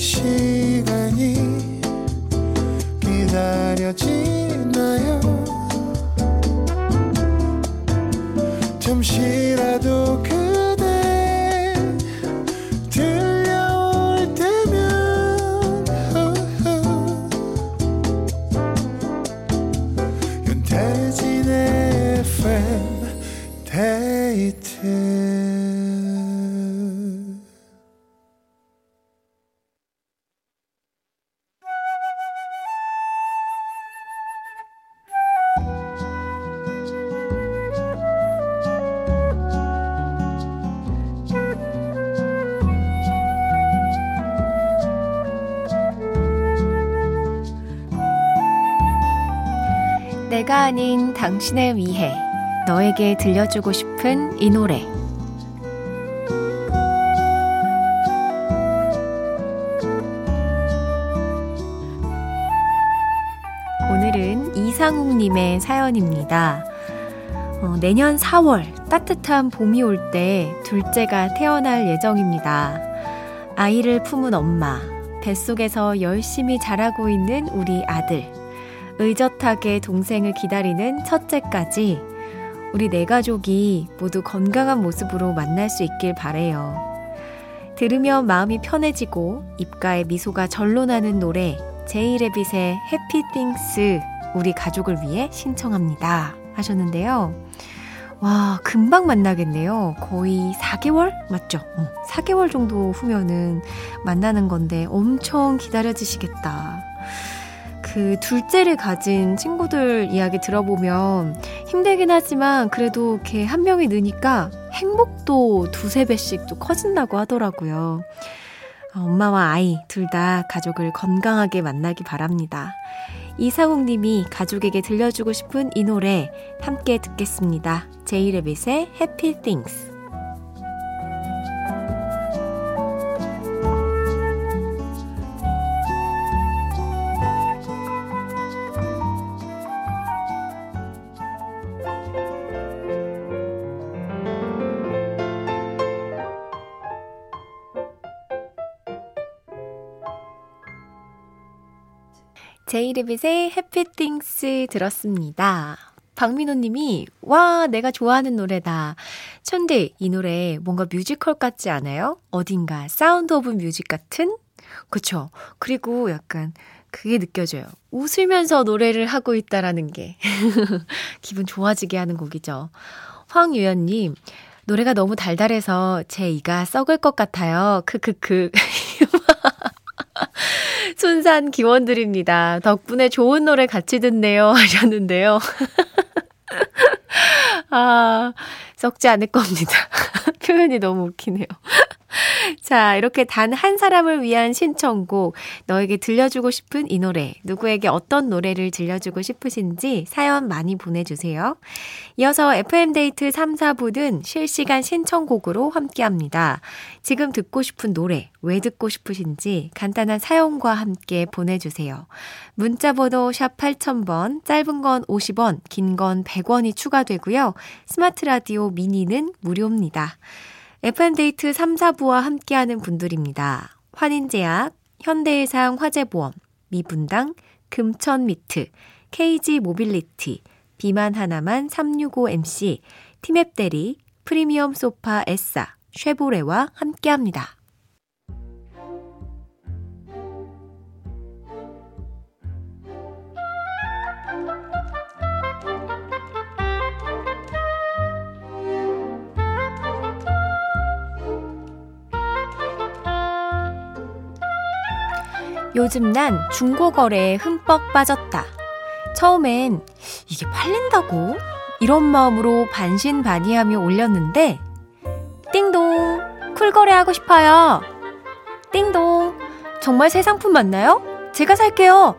지 내가 아닌 당신을 위해 너에게 들려주고 싶은 이 노래. 오늘은 이상욱님의 사연입니다. 어, 내년 4월 따뜻한 봄이 올 때 둘째가 태어날 예정입니다. 아이를 품은 엄마, 뱃속에서 열심히 자라고 있는 우리 아들, 의젓하게 동생을 기다리는 첫째까지 우리 네 가족이 모두 건강한 모습으로 만날 수 있길 바래요. 들으면 마음이 편해지고 입가에 미소가 절로 나는 노래 제이레빗의 해피 띵스 우리 가족을 위해 신청합니다 하셨는데요. 와, 금방 만나겠네요. 거의 4개월? 맞죠? 어, 4개월 정도 후면은 만나는 건데 엄청 기다려지시겠다. 그 둘째를 가진 친구들 이야기 들어보면 힘들긴 하지만 그래도 이렇게 한 명이 느니까 행복도 두세 배씩 또 커진다고 하더라고요. 엄마와 아이 둘 다 가족을 건강하게 만나기 바랍니다. 이상욱 님이 가족에게 들려주고 싶은 이 노래 함께 듣겠습니다. 제이레빗의 Happy Things. 제이레빗의 Happy Things 들었습니다. 박민호 님이, 와, 내가 좋아하는 노래다. 춘디, 이 노래 뭔가 뮤지컬 같지 않아요? 어딘가 Sound of Music 같은? 그쵸. 그리고 약간 그게 느껴져요. 웃으면서 노래를 하고 있다라는 게. 기분 좋아지게 하는 곡이죠. 황유연님, 노래가 너무 달달해서 제 이가 썩을 것 같아요. 크크크. 순산 기원 드립니다. 덕분에 좋은 노래 같이 듣네요. 하셨는데요. 아, 썩지 않을 겁니다. 표현이 너무 웃기네요. 자, 이렇게 단 한 사람을 위한 신청곡, 너에게 들려주고 싶은 이 노래, 누구에게 어떤 노래를 들려주고 싶으신지 사연 많이 보내주세요. 이어서 FM데이트 3, 4부는 실시간 신청곡으로 함께 합니다. 지금 듣고 싶은 노래, 왜 듣고 싶으신지 간단한 사연과 함께 보내주세요. 문자번호 샵 8000번, 짧은 건 50원, 긴 건 100원이 추가되고요. 스마트 라디오 미니는 무료입니다. FM데이트 3, 4부와 함께하는 분들입니다. 환인제약, 현대해상 화재보험, 미분당, 금천미트, KG 모빌리티, 비만 하나만 365MC, 티맵대리, 프리미엄 소파 에싸, 쉐보레와 함께합니다. 요즘 난 중고 거래에 흠뻑 빠졌다. 처음엔 이게 팔린다고? 이런 마음으로 반신반의하며 올렸는데 띵동 쿨거래하고 싶어요. 띵동 정말 새 상품 맞나요? 제가 살게요.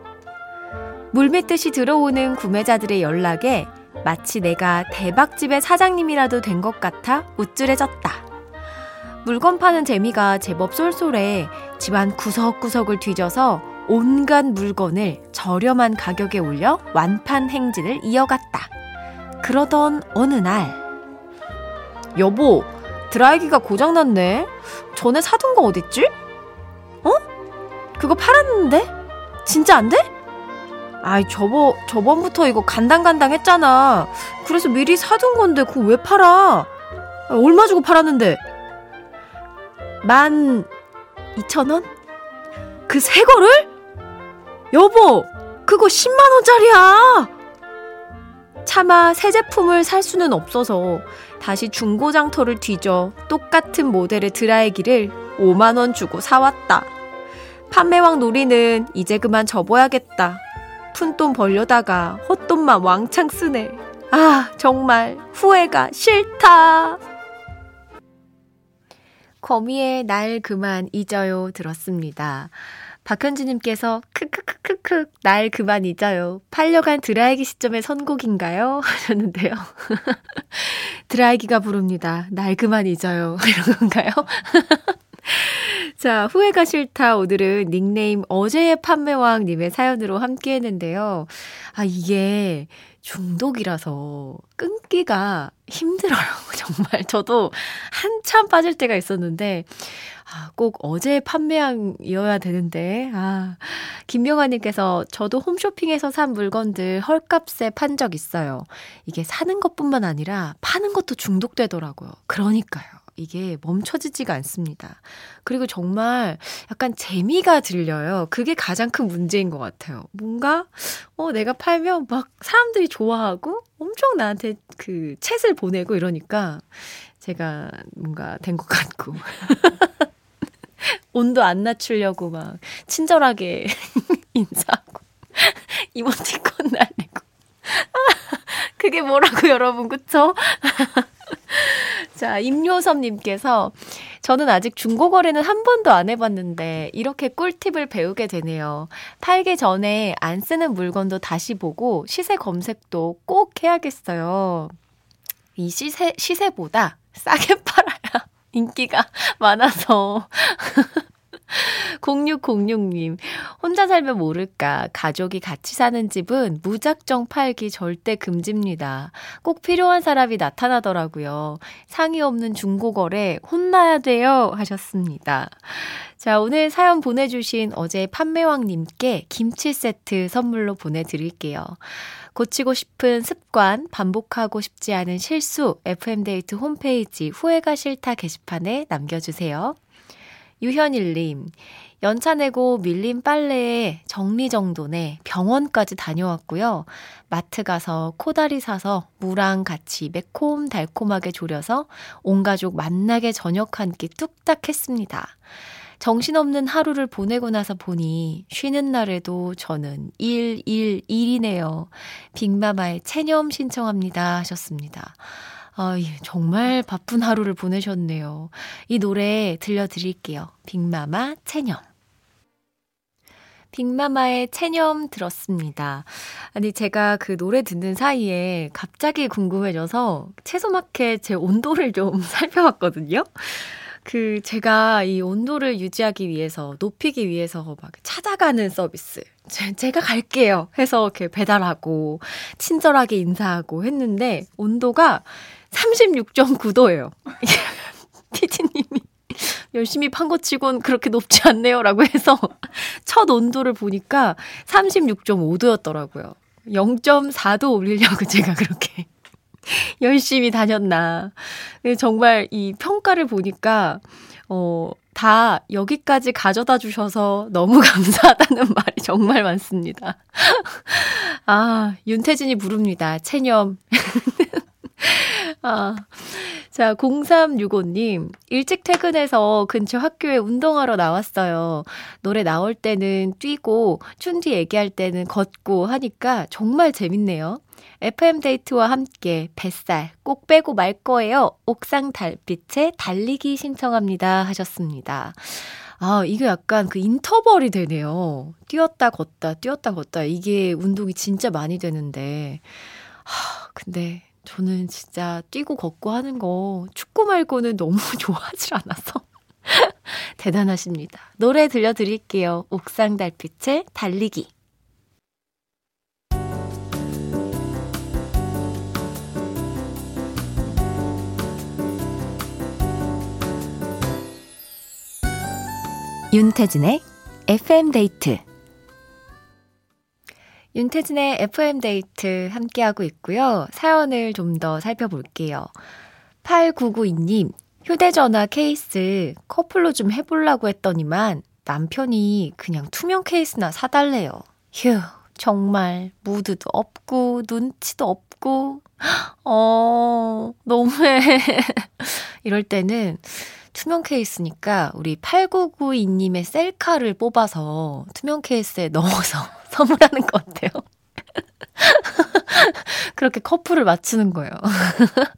물밀듯이 들어오는 구매자들의 연락에 마치 내가 대박집의 사장님이라도 된 것 같아 우쭐해졌다. 물건 파는 재미가 제법 쏠쏠해 집안 구석구석을 뒤져서 온갖 물건을 저렴한 가격에 올려 완판 행진을 이어갔다. 그러던 어느 날, 여보, 드라이기가 고장났네? 전에 사둔 거 어딨지? 어? 그거 팔았는데? 진짜 안 돼? 아이, 저번, 저번부터 이거 간당간당 했잖아. 그래서 미리 사둔 건데, 그거 왜 팔아? 얼마 주고 팔았는데? 만, 이천 원? 그 새 거를? 여보, 그거 10만원짜리야! 차마 새 제품을 살 수는 없어서 다시 중고장터를 뒤져 똑같은 모델의 드라이기를 5만원 주고 사왔다. 판매왕 놀이는 이제 그만 접어야겠다. 푼돈 벌려다가 헛돈만 왕창 쓰네. 아, 정말 후회가 싫다. 거미의 날 그만 잊어요 들었습니다. 박현주님께서 크크크크크 날 그만 잊어요. 팔려간 드라이기 시점의 선곡인가요? 하셨는데요. 드라이기가 부릅니다. 날 그만 잊어요. 이런 건가요? 자, 후회가 싫다. 오늘은 닉네임 어제의 판매왕님의 사연으로 함께 했는데요. 아, 이게 중독이라서 끊기가 힘들어요. 정말. 저도 한참 빠질 때가 있었는데, 아, 꼭 어제 판매왕이어야 되는데, 아, 김명아님께서 저도 홈쇼핑에서 산 물건들 헐값에 판 적 있어요. 이게 사는 것뿐만 아니라 파는 것도 중독되더라고요. 그러니까요. 이게 멈춰지지가 않습니다. 그리고 정말 약간 재미가 들려요. 그게 가장 큰 문제인 것 같아요. 뭔가, 어, 내가 팔면 막 사람들이 좋아하고 엄청 나한테 그 챗을 보내고 이러니까 제가 뭔가 된 것 같고. 온도 안 낮추려고 막 친절하게 인사하고 이모티콘 날리고. 그게 뭐라고 여러분, 그쵸? 자, 임요섭님께서 저는 아직 중고거래는 한 번도 안 해봤는데 이렇게 꿀팁을 배우게 되네요. 팔기 전에 안 쓰는 물건도 다시 보고 시세 검색도 꼭 해야겠어요. 이 시세, 시세보다 싸게 팔아야 인기가 많아서. 0606님, 혼자 살면 모를까. 가족이 같이 사는 집은 무작정 팔기 절대 금지입니다. 꼭 필요한 사람이 나타나더라고요. 상의 없는 중고거래 혼나야 돼요. 하셨습니다. 자, 오늘 사연 보내주신 어제 판매왕님께 김치 세트 선물로 보내드릴게요. 고치고 싶은 습관, 반복하고 싶지 않은 실수, FM데이트 홈페이지 후회가 싫다 게시판에 남겨주세요. 유현일님, 연차 내고 밀린 빨래에 정리정돈에 병원까지 다녀왔고요. 마트 가서 코다리 사서 무랑 같이 매콤달콤하게 졸여서 온 가족 만나게 저녁 한 끼 뚝딱 했습니다. 정신없는 하루를 보내고 나서 보니 쉬는 날에도 저는 1, 1, 1이네요. 빅마마의 체념 신청합니다 하셨습니다. 아, 예, 정말 바쁜 하루를 보내셨네요. 이 노래 들려드릴게요. 빅마마 체념. 빅마마의 체념 들었습니다. 아니, 제가 그 노래 듣는 사이에 갑자기 궁금해져서 채소마켓 제 온도를 좀 살펴봤거든요. 그 제가 이 온도를 유지하기 위해서 높이기 위해서 막 찾아가는 서비스 제, 가 갈게요 해서 이렇게 배달하고 친절하게 인사하고 했는데 온도가 36.9도예요. 피디님이 열심히 판거 치곤 그렇게 높지 않네요. 라고 해서 첫 온도를 보니까 36.5도였더라고요. 0.4도 올리려고 제가 그렇게 열심히 다녔나. 정말 이 평가를 보니까, 어, 다 여기까지 가져다 주셔서 너무 감사하다는 말이 정말 많습니다. 아, 윤태진이 부릅니다. 체념. 아, 자, 0365님. 일찍 퇴근해서 근처 학교에 운동하러 나왔어요. 노래 나올 때는 뛰고, 춘디 얘기할 때는 걷고 하니까 정말 재밌네요. FM데이트와 함께 뱃살 꼭 빼고 말 거예요. 옥상 달빛에 달리기 신청합니다. 하셨습니다. 아, 이게 약간 그 인터벌이 되네요. 뛰었다 걷다, 뛰었다 걷다. 이게 운동이 진짜 많이 되는데. 하, 근데 저는 진짜 뛰고 걷고 하는 거 축구 말고는 너무 좋아하지 않아서. 대단하십니다. 노래 들려드릴게요. 옥상 달빛의 달리기. 윤태진의 FM데이트 윤태진의 FM데이트 함께하고 있고요. 사연을 좀 더 살펴볼게요. 8992님, 휴대전화 케이스 커플로 좀 해보려고 했더니만 남편이 그냥 투명 케이스나 사달래요. 휴, 정말 무드도 없고 눈치도 없고 어, 너무해. 이럴 때는 투명 케이스니까 우리 8992님의 셀카를 뽑아서 투명 케이스에 넣어서 선물하는 것 같아요. 그렇게 커플을 맞추는 거예요.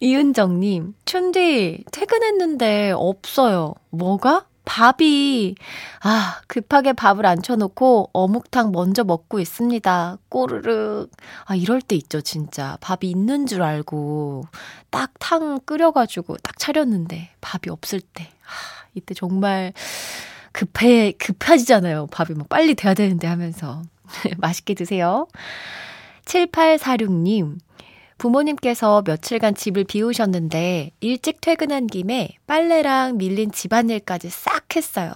이은정님, 춘디, 퇴근했는데 없어요. 뭐가? 밥이, 아, 급하게 밥을 앉혀놓고 어묵탕 먼저 먹고 있습니다. 꼬르륵. 아, 이럴 때 있죠, 진짜. 밥이 있는 줄 알고 딱 탕 끓여가지고 딱 차렸는데 밥이 없을 때. 아, 이때 정말 급해, 급해지잖아요. 밥이 막 빨리 돼야 되는데 하면서. 맛있게 드세요. 7846님, 부모님께서 며칠간 집을 비우셨는데 일찍 퇴근한 김에 빨래랑 밀린 집안일까지 싹 했어요.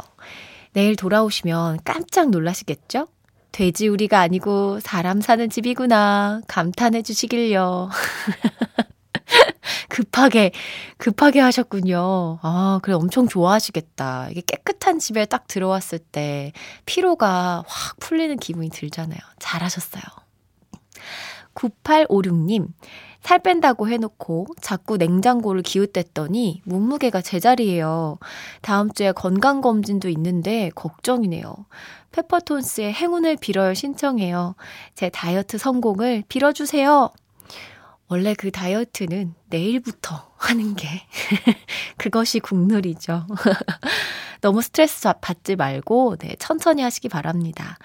내일 돌아오시면 깜짝 놀라시겠죠? 돼지우리가 아니고 사람 사는 집이구나. 감탄해 주시길요. 급하게, 급하게 하셨군요. 아, 그래, 엄청 좋아하시겠다. 이게 깨끗한 집에 딱 들어왔을 때 피로가 확 풀리는 기분이 들잖아요. 잘하셨어요. 9856님, 살 뺀다고 해놓고 자꾸 냉장고를 기웃댔더니 몸무게가 제자리예요. 다음 주에 건강검진도 있는데 걱정이네요. 페퍼톤스의 행운을 빌어요 신청해요. 제 다이어트 성공을 빌어주세요. 원래 그 다이어트는 내일부터 하는 게 그것이 국룰이죠. 너무 스트레스 받지 말고 네, 천천히 하시기 바랍니다.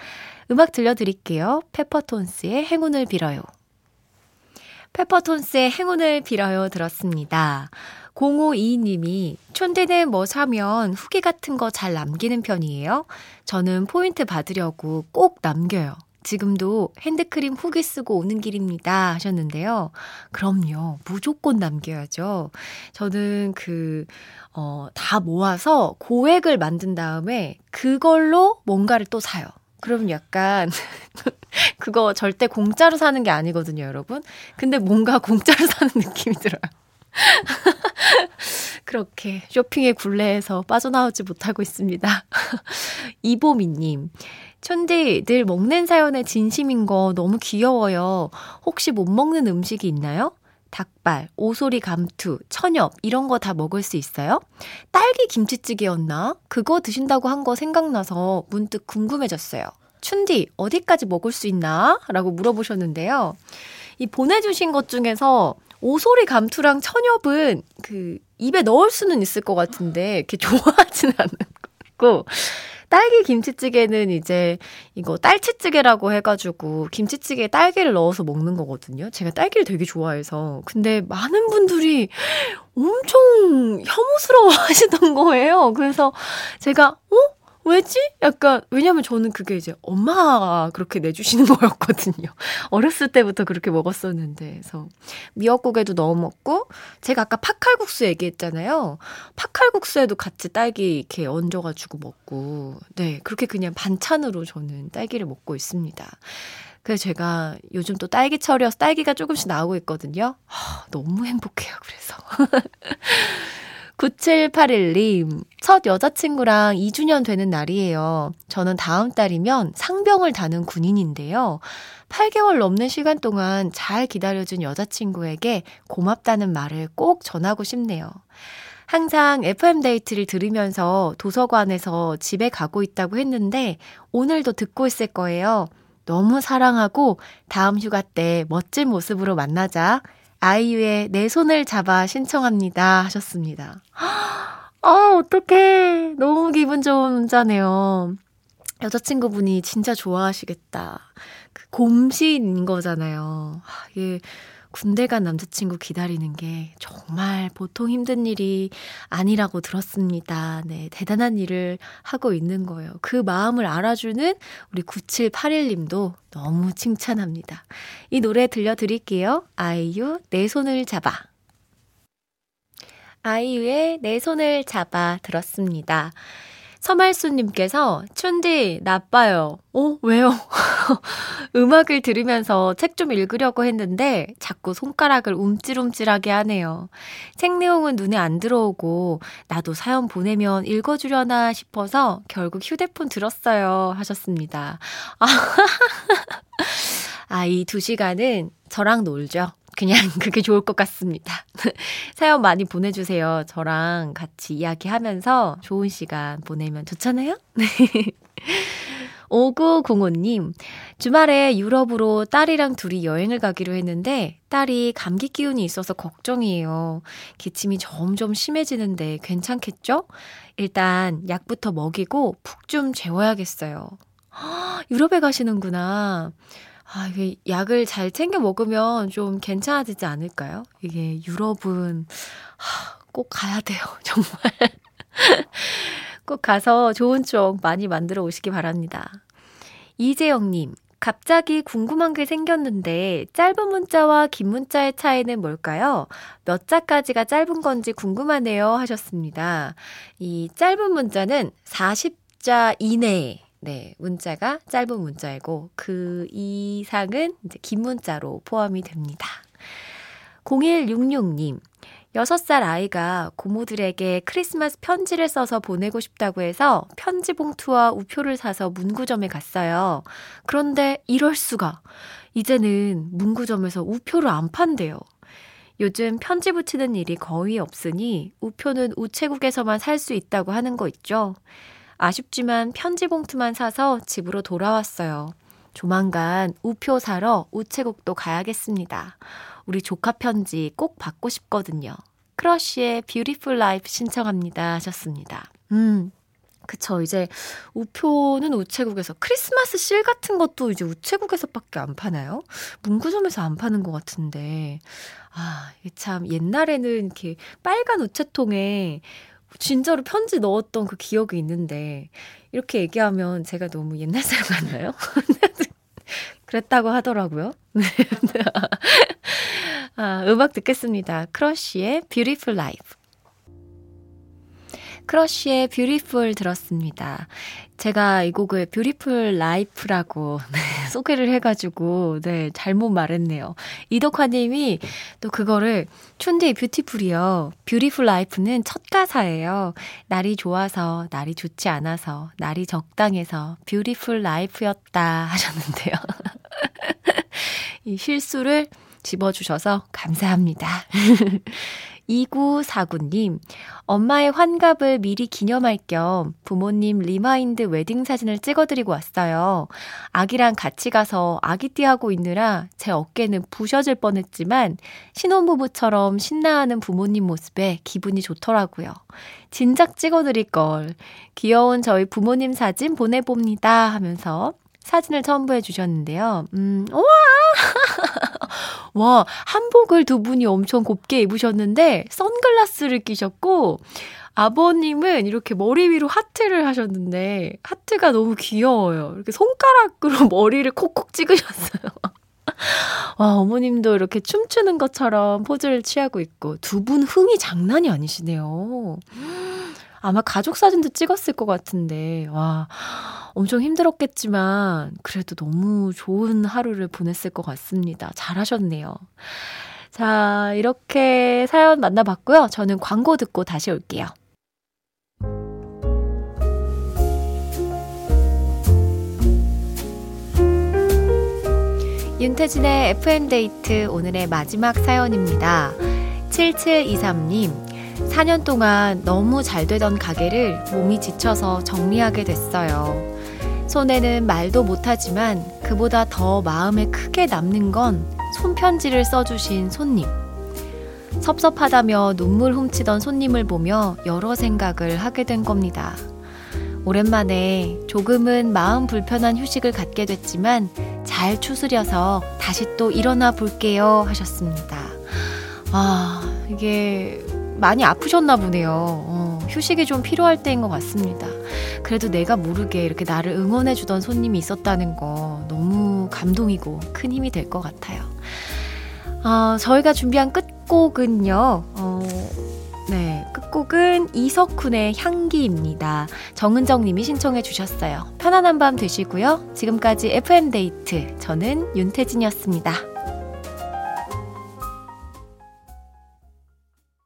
음악 들려드릴게요. 페퍼톤스의 행운을 빌어요. 페퍼톤스의 행운을 빌어요 들었습니다. 0522님이 촌대는 뭐 사면 후기 같은 거 잘 남기는 편이에요? 저는 포인트 받으려고 꼭 남겨요. 지금도 핸드크림 후기 쓰고 오는 길입니다. 하셨는데요. 그럼요. 무조건 남겨야죠. 저는 그, 어, 다 모아서 고액을 만든 다음에 그걸로 뭔가를 또 사요. 그러면 약간 그거 절대 공짜로 사는 게 아니거든요, 여러분. 근데 뭔가 공짜로 사는 느낌이 들어요. 그렇게 쇼핑의 굴레에서 빠져나오지 못하고 있습니다. 이보미님, 촌디, 늘 먹는 사연에 진심인 거 너무 귀여워요. 혹시 못 먹는 음식이 있나요? 닭발, 오소리 감투, 천엽, 이런 거 다 먹을 수 있어요? 딸기 김치찌개였나? 그거 드신다고 한 거 생각나서 문득 궁금해졌어요. 춘디, 어디까지 먹을 수 있나? 라고 물어보셨는데요. 이 보내주신 것 중에서 오소리 감투랑 천엽은 그 입에 넣을 수는 있을 것 같은데, 이렇게 좋아하지는 않는 거고, 딸기 김치찌개는 이제 이거 딸치찌개라고 해가지고 김치찌개에 딸기를 넣어서 먹는 거거든요. 제가 딸기를 되게 좋아해서. 근데 많은 분들이 엄청 혐오스러워 하시던 거예요. 그래서 제가, 어? 왜지? 약간, 왜냐면 저는 그게 이제 엄마가 그렇게 내주시는 거였거든요. 어렸을 때부터 그렇게 먹었었는데. 그래서 미역국에도 넣어 먹고, 제가 아까 팥칼국수 얘기했잖아요. 팥칼국수에도 같이 딸기 이렇게 얹어가지고 먹고, 네, 그렇게 그냥 반찬으로 저는 딸기를 먹고 있습니다. 그래서 제가 요즘 또 딸기철이어서 딸기가 조금씩 나오고 있거든요. 하, 너무 행복해요, 그래서. 9781님, 첫 여자친구랑 2주년 되는 날이에요. 저는 다음 달이면 상병을 다는 군인인데요. 8개월 넘는 시간 동안 잘 기다려준 여자친구에게 고맙다는 말을 꼭 전하고 싶네요. 항상 FM데이트를 들으면서 도서관에서 집에 가고 있다고 했는데, 오늘도 듣고 있을 거예요. 너무 사랑하고 다음 휴가 때 멋진 모습으로 만나자. 아이유의 내 손을 잡아 신청합니다. 하셨습니다. 아, 어떡해. 너무 기분 좋은 문자네요. 여자친구분이 진짜 좋아하시겠다. 그 곰시인 거잖아요. 이게 군대 간 남자친구 기다리는 게 정말 보통 힘든 일이 아니라고 들었습니다. 네, 대단한 일을 하고 있는 거예요. 그 마음을 알아주는 우리 9781님도 너무 칭찬합니다. 이 노래 들려드릴게요. 아이유, 내 손을 잡아. 아이유의 내 손을 잡아 들었습니다. 서말수님께서, 춘디, 나빠요. 어, 왜요? 음악을 들으면서 책 좀 읽으려고 했는데 자꾸 손가락을 움찔움찔하게 하네요. 책 내용은 눈에 안 들어오고 나도 사연 보내면 읽어주려나 싶어서 결국 휴대폰 들었어요. 하셨습니다. 아, 이 두 시간은 저랑 놀죠. 그냥 그게 좋을 것 같습니다. 사연 많이 보내주세요. 저랑 같이 이야기하면서 좋은 시간 보내면 좋잖아요? 5905님, 주말에 유럽으로 딸이랑 둘이 여행을 가기로 했는데, 딸이 감기 기운이 있어서 걱정이에요. 기침이 점점 심해지는데 괜찮겠죠? 일단 약부터 먹이고 푹 좀 재워야겠어요. 유럽에 가시는구나. 아, 이게 약을 잘 챙겨 먹으면 좀 괜찮아지지 않을까요? 이게 유럽은 하, 꼭 가야 돼요, 정말. 꼭 가서 좋은 추억 많이 만들어 오시기 바랍니다. 이재영님, 갑자기 궁금한 게 생겼는데 짧은 문자와 긴 문자의 차이는 뭘까요? 몇 자까지가 짧은 건지 궁금하네요 하셨습니다. 이 짧은 문자는 40자 이내에 네, 문자가 짧은 문자이고 그 이상은 이제 긴 문자로 포함이 됩니다. 0166님, 6살 아이가 고모들에게 크리스마스 편지를 써서 보내고 싶다고 해서 편지 봉투와 우표를 사서 문구점에 갔어요. 그런데 이럴 수가. 이제는 문구점에서 우표를 안 판대요. 요즘 편지 붙이는 일이 거의 없으니 우표는 우체국에서만 살 수 있다고 하는 거 있죠. 아쉽지만 편지 봉투만 사서 집으로 돌아왔어요. 조만간 우표 사러 우체국도 가야겠습니다. 우리 조카 편지 꼭 받고 싶거든요. 크러쉬의 Beautiful Life 신청합니다 하셨습니다. 음. 그쵸. 이제 우표는 우체국에서 크리스마스 실 같은 것도 이제 우체국에서밖에 안 파나요? 문구점에서 안 파는 것 같은데. 아, 참 옛날에는 이렇게 빨간 우체통에 진짜로 편지 넣었던 그 기억이 있는데 이렇게 얘기하면 제가 너무 옛날 사람 같나요? 그랬다고 하더라고요. 아, 음악 듣겠습니다. 크러쉬의 Beautiful Life. 크러쉬의 Beautiful 들었습니다. 제가 이 곡을 Beautiful Life라고 네, 소개를 해가지고 네 잘못 말했네요. 이덕화님이 또 그거를 춘디 Beautiful이요. Beautiful Life는 첫 가사예요. 날이 좋아서 날이 좋지 않아서 날이 적당해서 Beautiful Life였다 하셨는데요. 이 실수를 짚어주셔서 감사합니다. 2949님, 엄마의 환갑을 미리 기념할 겸 부모님 remind 웨딩 사진을 찍어드리고 왔어요. 아기랑 같이 가서 아기띠 하고 있느라 제 어깨는 부셔질 뻔했지만 신혼부부처럼 신나하는 부모님 모습에 기분이 좋더라고요. 진작 찍어드릴 걸. 귀여운 저희 부모님 사진 보내봅니다 하면서 사진을 첨부해 주셨는데요. 음, 우와! 와, 한복을 두 분이 엄청 곱게 입으셨는데, 선글라스를 끼셨고, 아버님은 이렇게 머리 위로 하트를 하셨는데, 하트가 너무 귀여워요. 이렇게 손가락으로 머리를 콕콕 찍으셨어요. 와, 어머님도 이렇게 춤추는 것처럼 포즈를 취하고 있고, 두 분 흥이 장난이 아니시네요. 아마 가족 사진도 찍었을 것 같은데, 와, 엄청 힘들었겠지만, 그래도 너무 좋은 하루를 보냈을 것 같습니다. 잘하셨네요. 자, 이렇게 사연 만나봤고요. 저는 광고 듣고 다시 올게요. 윤태진의 FM데이트 오늘의 마지막 사연입니다. 7723님, 4년 동안 너무 잘 되던 가게를 몸이 지쳐서 정리하게 됐어요. 손에는 말도 못하지만 그보다 더 마음에 크게 남는 건 손편지를 써주신 손님. 섭섭하다며 눈물 훔치던 손님을 보며 여러 생각을 하게 된 겁니다. 오랜만에 조금은 마음 불편한 휴식을 갖게 됐지만 잘 추스려서 다시 또 일어나 볼게요 하셨습니다. 아, 이게 많이 아프셨나 보네요. 어, 휴식이 좀 필요할 때인 것 같습니다. 그래도 내가 모르게 이렇게 나를 응원해주던 손님이 있었다는 거 너무 감동이고 큰 힘이 될 것 같아요. 어, 저희가 준비한 끝곡은요, 어, 네, 끝곡은 이석훈의 향기입니다. 정은정 님이 신청해 주셨어요. 편안한 밤 되시고요. 지금까지 FM데이트. 저는 윤태진이었습니다.